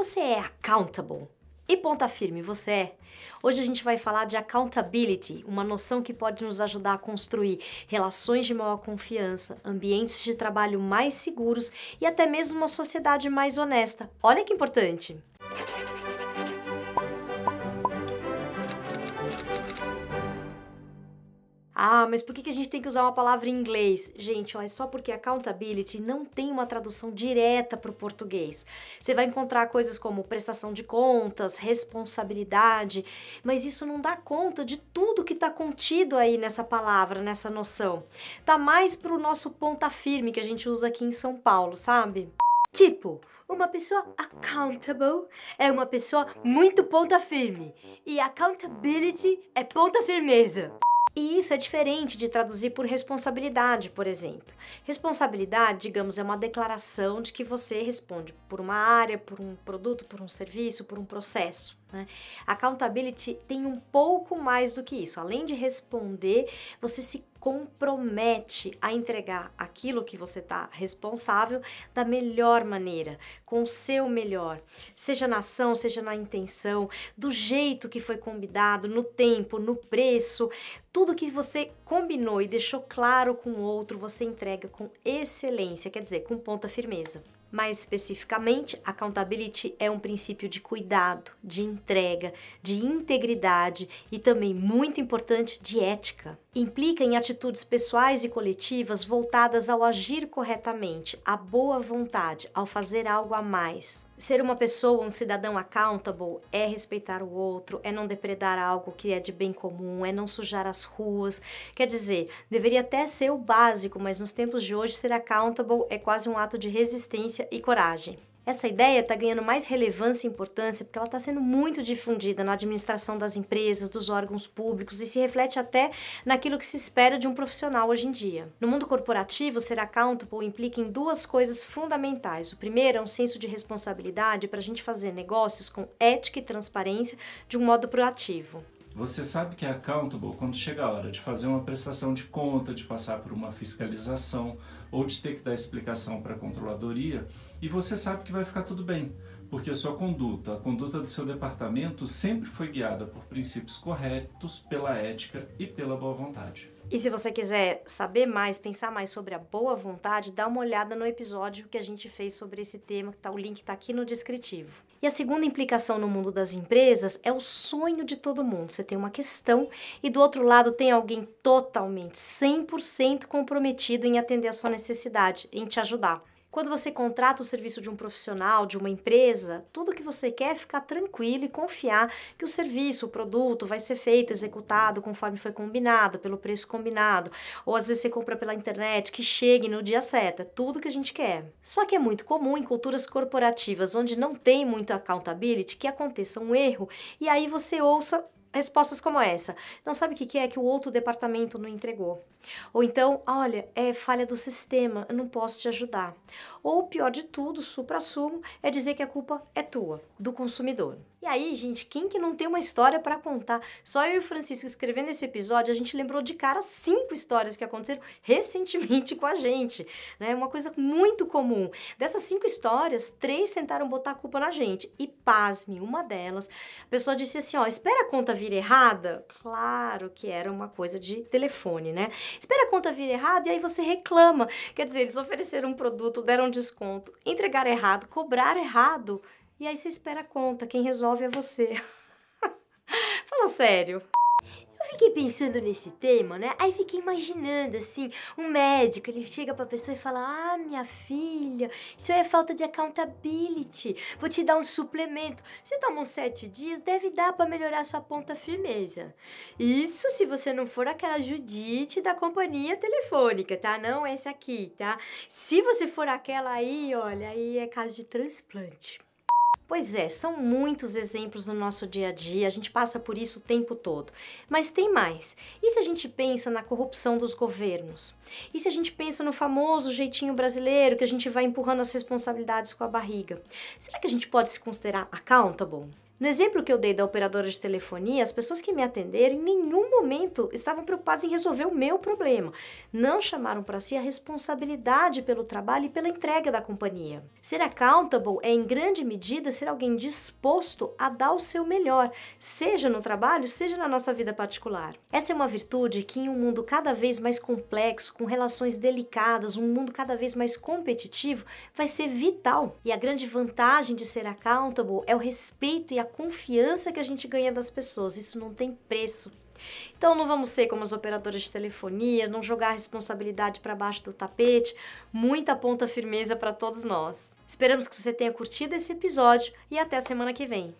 Você é accountable? E ponta firme, você é? Hoje a gente vai falar de accountability, uma noção que pode nos ajudar a construir relações de maior confiança, ambientes de trabalho mais seguros e até mesmo uma sociedade mais honesta. Olha que importante! Ah, mas por que a gente tem que usar uma palavra em inglês? Gente, ó, é só porque accountability não tem uma tradução direta para o português. Você vai encontrar coisas como prestação de contas, responsabilidade, mas isso não dá conta de tudo que está contido aí nessa palavra, nessa noção. Tá mais para o nosso ponta firme que a gente usa aqui em São Paulo, sabe? Tipo, uma pessoa accountable é uma pessoa muito ponta firme e accountability é ponta firmeza. E isso é diferente de traduzir por responsabilidade, por exemplo. Responsabilidade, digamos, é uma declaração de que você responde por uma área, por um produto, por um serviço, por um processo. Né? Accountability tem um pouco mais do que isso. Além de responder, você se compromete a entregar aquilo que você está responsável da melhor maneira, com o seu melhor, seja na ação, seja na intenção, do jeito que foi combinado, no tempo, no preço, tudo que você combinou e deixou claro com o outro, você entrega com excelência, quer dizer, com ponta firmeza. Mais especificamente, accountability é um princípio de cuidado, de entrega, de integridade e também muito importante de ética. Implica em atitudes pessoais e coletivas voltadas ao agir corretamente, à boa vontade, ao fazer algo a mais. Ser uma pessoa, um cidadão accountable é respeitar o outro, é não depredar algo que é de bem comum, é não sujar as ruas. Quer dizer, deveria até ser o básico, mas nos tempos de hoje ser accountable é quase um ato de resistência e coragem. Essa ideia está ganhando mais relevância e importância porque ela está sendo muito difundida na administração das empresas, dos órgãos públicos e se reflete até naquilo que se espera de um profissional hoje em dia. No mundo corporativo, ser accountable implica em duas coisas fundamentais. O primeiro é um senso de responsabilidade para a gente fazer negócios com ética e transparência de um modo proativo. Você sabe que é accountable quando chega a hora de fazer uma prestação de conta, de passar por uma fiscalização ou de ter que dar explicação para a controladoria e você sabe que vai ficar tudo bem, porque a sua conduta, a conduta do seu departamento sempre foi guiada por princípios corretos, pela ética e pela boa vontade. E se você quiser saber mais, pensar mais sobre a boa vontade, dá uma olhada no episódio que a gente fez sobre esse tema, tá, o link está aqui no descritivo. E a segunda implicação no mundo das empresas é o sonho de todo mundo. Você tem uma questão e do outro lado tem alguém totalmente, 100% comprometido em atender a sua necessidade, em te ajudar. Quando você contrata o serviço de um profissional, de uma empresa, tudo que você quer é ficar tranquilo e confiar que o serviço, o produto vai ser feito, executado conforme foi combinado, pelo preço combinado. Ou às vezes você compra pela internet, que chegue no dia certo. É tudo que a gente quer. Só que é muito comum em culturas corporativas onde não tem muito accountability que aconteça um erro e aí você ouça respostas como essa. Não sabe o que é que o outro departamento não entregou. Ou então, olha, é falha do sistema, eu não posso te ajudar. Ou pior de tudo, supra-sumo, é dizer que a culpa é tua, do consumidor. E aí, gente, quem que não tem uma história para contar? Só eu e o Francisco escrevendo esse episódio, a gente lembrou de cara cinco histórias que aconteceram recentemente com a gente, né? Uma coisa muito comum. Dessas cinco histórias, três tentaram botar a culpa na gente. E pasme, uma delas, a pessoa disse assim, ó, espera a conta vir errada. Claro que era uma coisa de telefone, né? Espera a conta vir errada e aí você reclama. Quer dizer, eles ofereceram um produto, deram um desconto, entregaram errado, cobraram errado. E aí você espera a conta, quem resolve é você. Fala sério. Eu fiquei pensando nesse tema, né? Aí fiquei imaginando assim, um médico, ele chega pra pessoa e fala: "Ah, minha filha, isso é falta de accountability. Vou te dar um suplemento. Você toma uns sete dias, deve dar para melhorar sua ponta firmeza. Isso se você não for aquela Judite da companhia telefônica, tá? Não esse aqui, tá? Se você for aquela aí, olha, aí é caso de transplante." Pois é, são muitos exemplos no nosso dia a dia, a gente passa por isso o tempo todo. Mas tem mais. E se a gente pensa na corrupção dos governos? E se a gente pensa no famoso jeitinho brasileiro que a gente vai empurrando as responsabilidades com a barriga? Será que a gente pode se considerar accountable? No exemplo que eu dei da operadora de telefonia, as pessoas que me atenderam em nenhum momento estavam preocupadas em resolver o meu problema. Não chamaram para si a responsabilidade pelo trabalho e pela entrega da companhia. Ser accountable é, em grande medida, ser alguém disposto a dar o seu melhor, seja no trabalho, seja na nossa vida particular. Essa é uma virtude que, em um mundo cada vez mais complexo, com relações delicadas, um mundo cada vez mais competitivo, vai ser vital. E a grande vantagem de ser accountable é o respeito e a confiança que a gente ganha das pessoas. Isso não tem preço. Então não vamos ser como os operadores de telefonia, não jogar a responsabilidade para baixo do tapete, muita ponta firmeza para todos nós. Esperamos que você tenha curtido esse episódio e até a semana que vem.